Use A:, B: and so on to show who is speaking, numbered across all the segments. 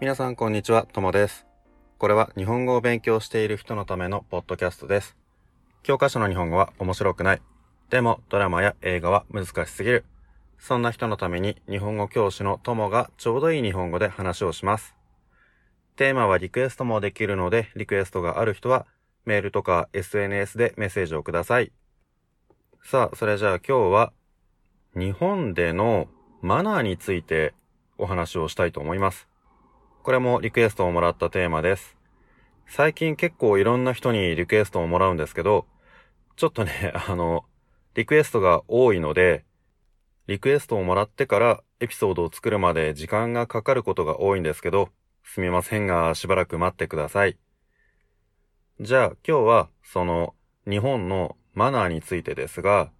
A: 皆さんこんにちは、ともです。これは日本語を勉強している人のためのポッドキャストです。教科書の日本語は面白くない。でもドラマや映画は難しすぎる。そんな人のために日本語教師のともがちょうどいい日本語で話をします。テーマはリクエストもできるので、リクエストがある人はメールとか SNS でメッセージをください。さあ、それじゃあ今日は日本でのマナーについてお話をしたいと思います。これもリクエストをもらったテーマです。最近結構いろんな人にリクエストをもらうんですけど、ちょっとね、あの、リクエストが多いので、リクエストをもらってからエピソードを作るまで時間がかかることが多いんですけど、すみませんがしばらく待ってください。じゃあ今日はその日本のマナーについてですが、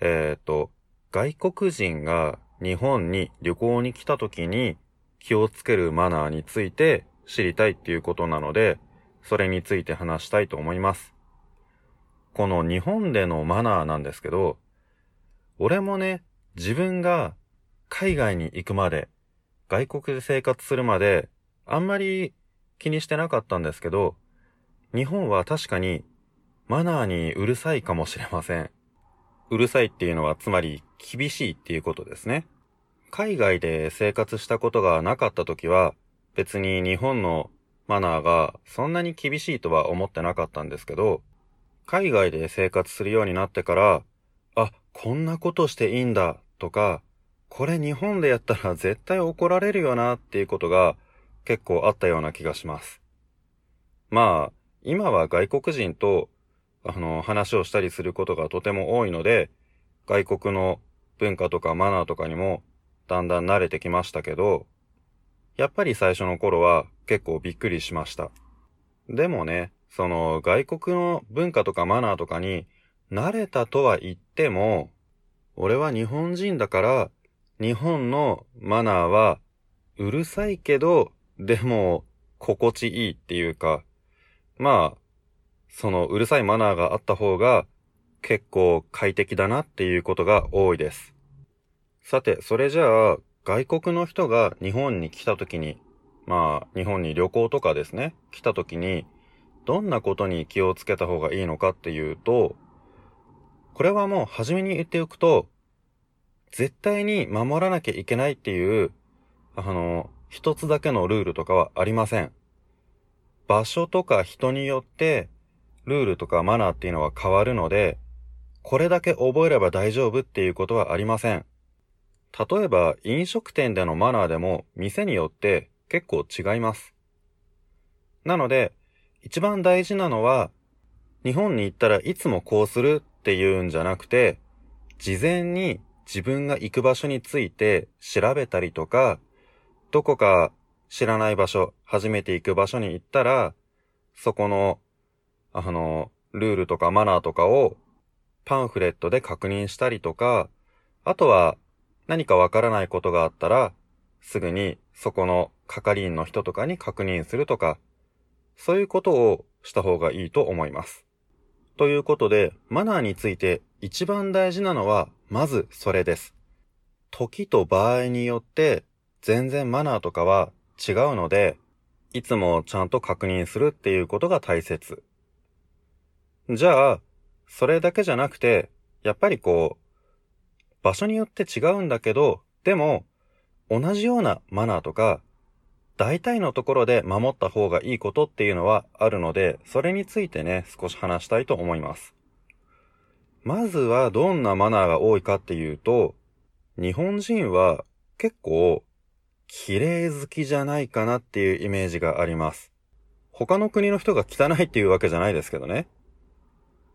A: えっ、と、外国人が日本に旅行に来た時に気をつけるマナーについて知りたいっていうことなので、それについて話したいと思います。この日本でのマナーなんですけど、俺もね、自分が海外に行くまで、外国で生活するまで、あんまり気にしてなかったんですけど、日本は確かにマナーにうるさいかもしれません。うるさいっていうのはつまり厳しいっていうことですね。海外で生活したことがなかった時は別に日本のマナーがそんなに厳しいとは思ってなかったんですけど、海外で生活するようになってから、あ、こんなことしていいんだとか、これ日本でやったら 絶対怒られるよなっていうことが結構あったような気がします。まあ、今は外国人とあの話をしたりすることがとても多いので、外国の文化とかマナーとかにもだんだん慣れてきましたけど、やっぱり最初の頃は結構びっくりしました。でもね、その外国の文化とかマナーとかに慣れたとは言っても、俺は日本人だから日本のマナーはうるさいけど、でも心地いいっていうか、まあ、そのうるさいマナーがあった方が結構快適だなっていうことが多いです。さて、それじゃあ、外国の人が日本に来た時に、まあ、日本に旅行とかですね、来た時に、どんなことに気をつけた方がいいのかっていうと、これはもう初めに言っておくと、絶対に守らなきゃいけないっていう、あの、一つだけのルールとかはありません。場所とか人によって、ルールとかマナーっていうのは変わるので、これだけ覚えれば大丈夫っていうことはありません。例えば飲食店でのマナーでも店によって結構違います。なので、一番大事なのは、日本に行ったらいつもこうするっていうんじゃなくて、事前に自分が行く場所について調べたりとか、どこか知らない場所、初めて行く場所に行ったら、そこの、あの、ルールとかマナーとかをパンフレットで確認したりとか、あとは何かわからないことがあったら、すぐにそこの係員の人とかに確認するとか、そういうことをした方がいいと思います。ということで、マナーについて一番大事なのは、まずそれです。時と場合によって、全然マナーとかは違うので、いつもちゃんと確認するっていうことが大切。じゃあ、それだけじゃなくて、やっぱりこう、場所によって違うんだけど、でも、同じようなマナーとか、大体のところで守った方がいいことっていうのはあるので、それについてね、少し話したいと思います。まずはどんなマナーが多いかっていうと、日本人は結構、綺麗好きじゃないかなっていうイメージがあります。他の国の人が汚いっていうわけじゃないですけどね。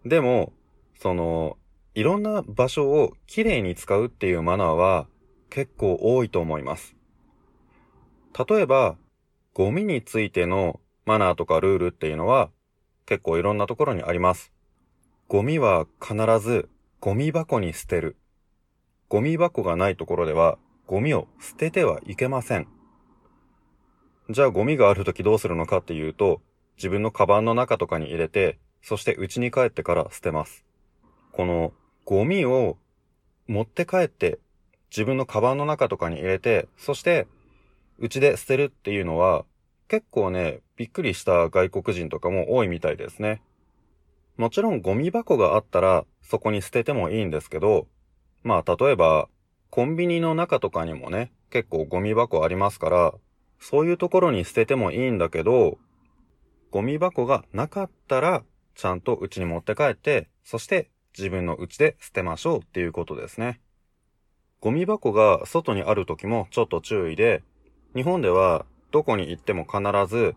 A: でも、その、いろんな場所をきれいに使うっていうマナーは結構多いと思います。例えば、ゴミについてのマナーとかルールっていうのは結構いろんなところにあります。ゴミは必ずゴミ箱に捨てる。ゴミ箱がないところではゴミを捨ててはいけません。じゃあゴミがあるときどうするのかっていうと、自分のカバンの中とかに入れて、そして家に帰ってから捨てます。このゴミを持って帰って自分のカバンの中とかに入れて、そしてうちで捨てるっていうのは、結構ね、びっくりした外国人とかも多いみたいですね。もちろんゴミ箱があったらそこに捨ててもいいんですけど、まあ例えばコンビニの中とかにもね、結構ゴミ箱ありますから、そういうところに捨ててもいいんだけど、ゴミ箱がなかったらちゃんと家に持って帰って、そして自分の家で捨てましょうっていうことですね。ゴミ箱が外にある時もちょっと注意で、日本ではどこに行っても必ず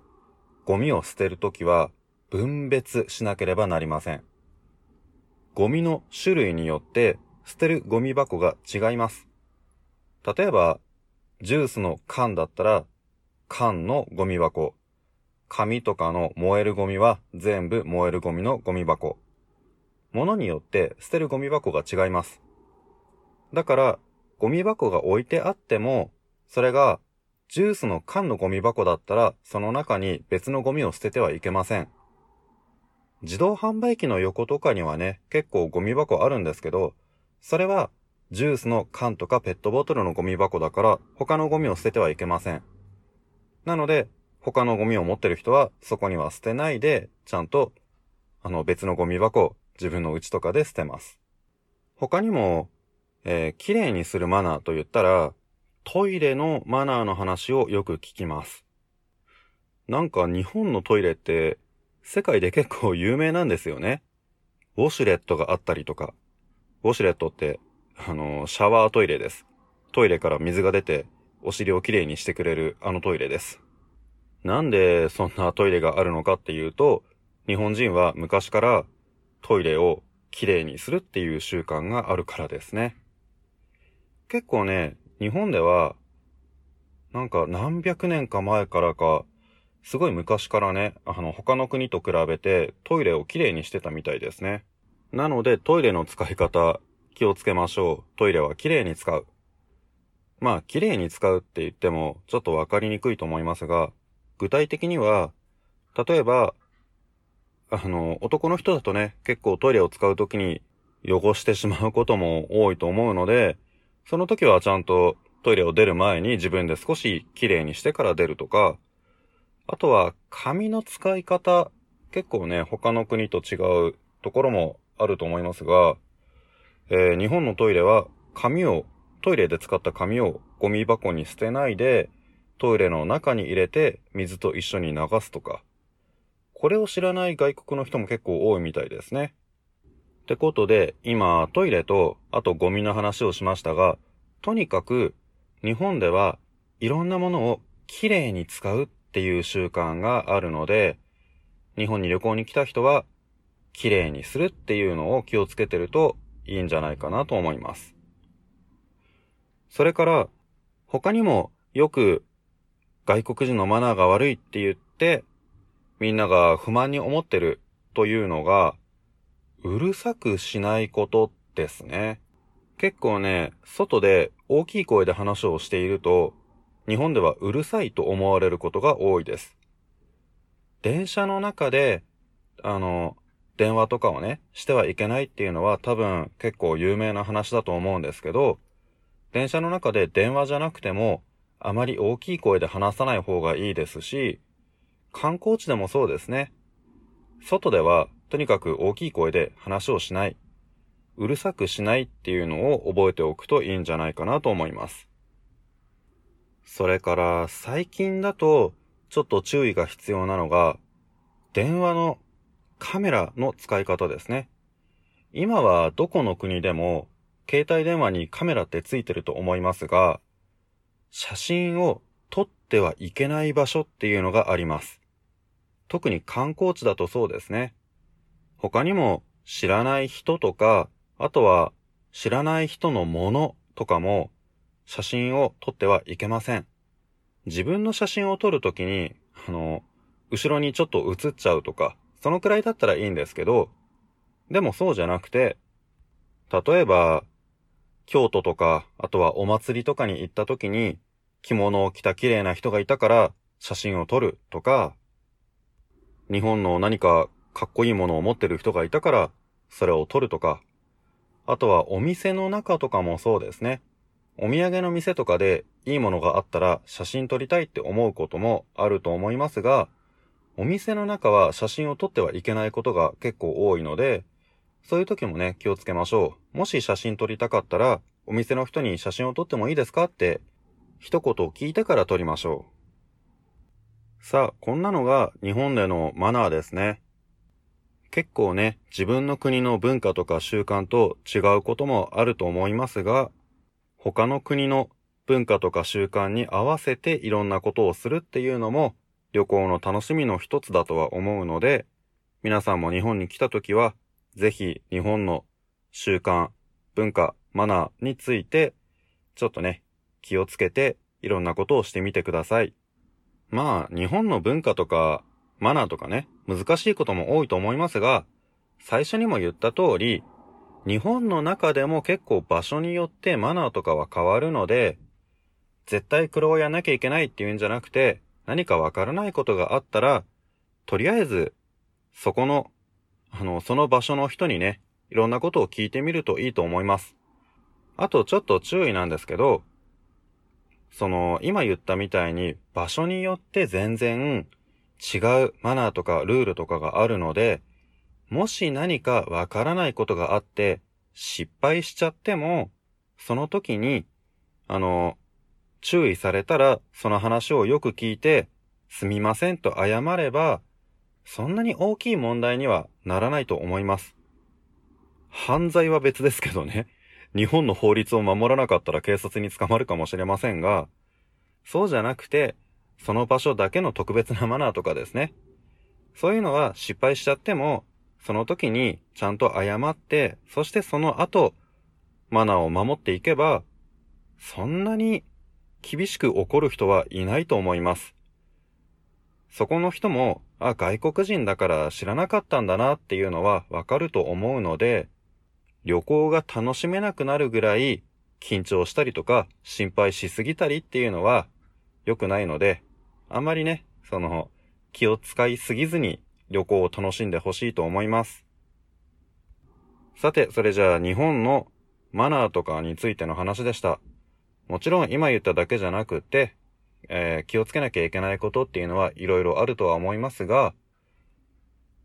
A: ゴミを捨てるときは分別しなければなりません。ゴミの種類によって捨てるゴミ箱が違います。例えば、ジュースの缶だったら、缶のゴミ箱。紙とかの燃えるゴミは全部燃えるゴミのゴミ箱。物によって捨てるゴミ箱が違います。だから、ゴミ箱が置いてあっても、それがジュースの缶のゴミ箱だったら、その中に別のゴミを捨ててはいけません。自動販売機の横とかにはね、結構ゴミ箱あるんですけど、それはジュースの缶とかペットボトルのゴミ箱だから、他のゴミを捨ててはいけません。なので、他のゴミを持ってる人は、そこには捨てないで、ちゃんと、あの別のゴミ箱、自分の家とかで捨てます。他にも、えー、綺麗にするマナーと言ったら、トイレのマナーの話をよく聞きます。なんか日本のトイレって世界で結構有名なんですよね。ウォシュレットがあったりとか。ウォシュレットって、あの、シャワートイレです。トイレから水が出て、お尻をきれいにしてくれるあのトイレです。なんでそんなトイレがあるのかっていうと、日本人は昔からトイレをきれいにするっていう習慣があるからですね。結構ね、日本では、なんか何百年か前からか、すごい昔からね、あの、他の国と比べてトイレをきれいにしてたみたいですね。なので、トイレの使い方、気をつけましょう。トイレはきれいに使う。まあ、きれいに使うって言っても、ちょっとわかりにくいと思いますが、具体的には、例えば、あの、男の人だとね、結構トイレを使うときに汚してしまうことも多いと思うので、その時はちゃんとトイレを出る前に自分で少しきれいにしてから出るとか、あとは、紙の使い方、結構ね、他の国と違うところもあると思いますが、えー、日本のトイレは、紙を、トイレで使った紙をゴミ箱に捨てないで、トイレの中に入れて水と一緒に流すとか、これを知らない外国の人も結構多いみたいですね。ってことで、今、トイレと、あとゴミの話をしましたが、とにかく、日本ではいろんなものをきれいに使うっていう習慣があるので、日本に旅行に来た人は、綺麗にするっていうのを気をつけてるといいんじゃないかなと思います。それから、他にもよく外国人のマナーが悪いって言って、みんなが不満に思ってるというのが、うるさくしないことですね。結構ね、外で大きい声で話をしていると、日本ではうるさいと思われることが多いです。電車の中で、あの、電話とかをね、してはいけないっていうのは多分結構有名な話だと思うんですけど、電車の中で電話じゃなくても、あまり大きい声で話さない方がいいですし、観光地でもそうですね。外ではとにかく大きい声で話をしない。うるさくしないっていうのを覚えておくといいんじゃないかなと思います。それから最近だとちょっと注意が必要なのが電話のカメラの使い方ですね。今はどこの国でも携帯電話にカメラってついてると思いますが写真を撮ってはいけない場所っていうのがあります。特に観光地だとそうですね。他にも知らない人とか、あとは知らない人のものとかも写真を撮ってはいけません。自分の写真を撮るときに、あの、後ろにちょっと映っちゃうとか、そのくらいだったらいいんですけど、でもそうじゃなくて、例えば、京都とか、あとはお祭りとかに行った時に、着物を着た綺麗な人がいたから写真を撮るとか、日本の何かかっこいいものを持ってる人がいたからそれを撮るとか、あとはお店の中とかもそうですね。お土産の店とかでいいものがあったら写真撮りたいって思うこともあると思いますが、お店の中は写真を撮ってはいけないことが結構多いので、そういう時もね、気をつけましょう。もし写真撮りたかったら、お店の人に写真を撮ってもいいですかって一言聞いてから撮りましょう。さあ、こんなのが日本でのマナーですね。結構ね、自分の国の文化とか習慣と違うこともあると思いますが、他の国の文化とか習慣に合わせていろんなことをするっていうのも旅行の楽しみの一つだとは思うので、皆さんも日本に来た時は、ぜひ日本の習慣、文化、マナーについて、ちょっとね、気をつけていろんなことをしてみてください。まあ、日本の文化とか、マナーとかね、難しいことも多いと思いますが、最初にも言った通り、日本の中でも結構場所によってマナーとかは変わるので、絶対黒をやなきゃいけないっていうんじゃなくて、何かわからないことがあったら、とりあえず、そこの、あの、その場所の人にね、いろんなことを聞いてみるといいと思います。あとちょっと注意なんですけど、その、今言ったみたいに場所によって全然違うマナーとかルールとかがあるので、もし何かわからないことがあって失敗しちゃっても、その時に、あの、注意されたらその話をよく聞いて、すみませんと謝れば、そんなに大きい問題にはならないと思います。犯罪は別ですけどね。日本の法律を守らなかったら警察に捕まるかもしれませんが、そうじゃなくて、その場所だけの特別なマナーとかですね。そういうのは失敗しちゃっても、その時にちゃんと謝って、そしてその後、マナーを守っていけば、そんなに厳しく怒る人はいないと思います。そこの人も、あ、外国人だから知らなかったんだなっていうのはわかると思うので、旅行が楽しめなくなるぐらい緊張したりとか心配しすぎたりっていうのは良くないので、あんまりね、その気を使いすぎずに旅行を楽しんでほしいと思います。さて、それじゃあ日本のマナーとかについての話でした。もちろん今言っただけじゃなくて、えー、気をつけなきゃいけないことっていうのはいろいろあるとは思いますが、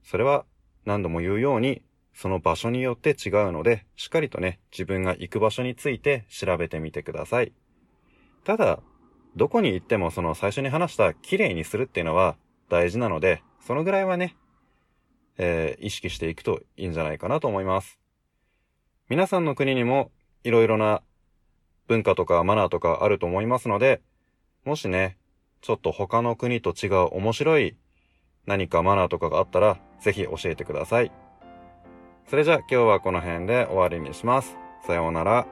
A: それは何度も言うように、その場所によって違うので、しっかりとね、自分が行く場所について調べてみてください。ただ、どこに行ってもその最初に話した綺麗にするっていうのは大事なので、そのぐらいはね、えー、意識していくといいんじゃないかなと思います。皆さんの国にもいろいろな文化とかマナーとかあると思いますので、もしね、ちょっと他の国と違う面白い何かマナーとかがあったら、ぜひ教えてください。それじゃあ今日はこの辺で終わりにします。さようなら。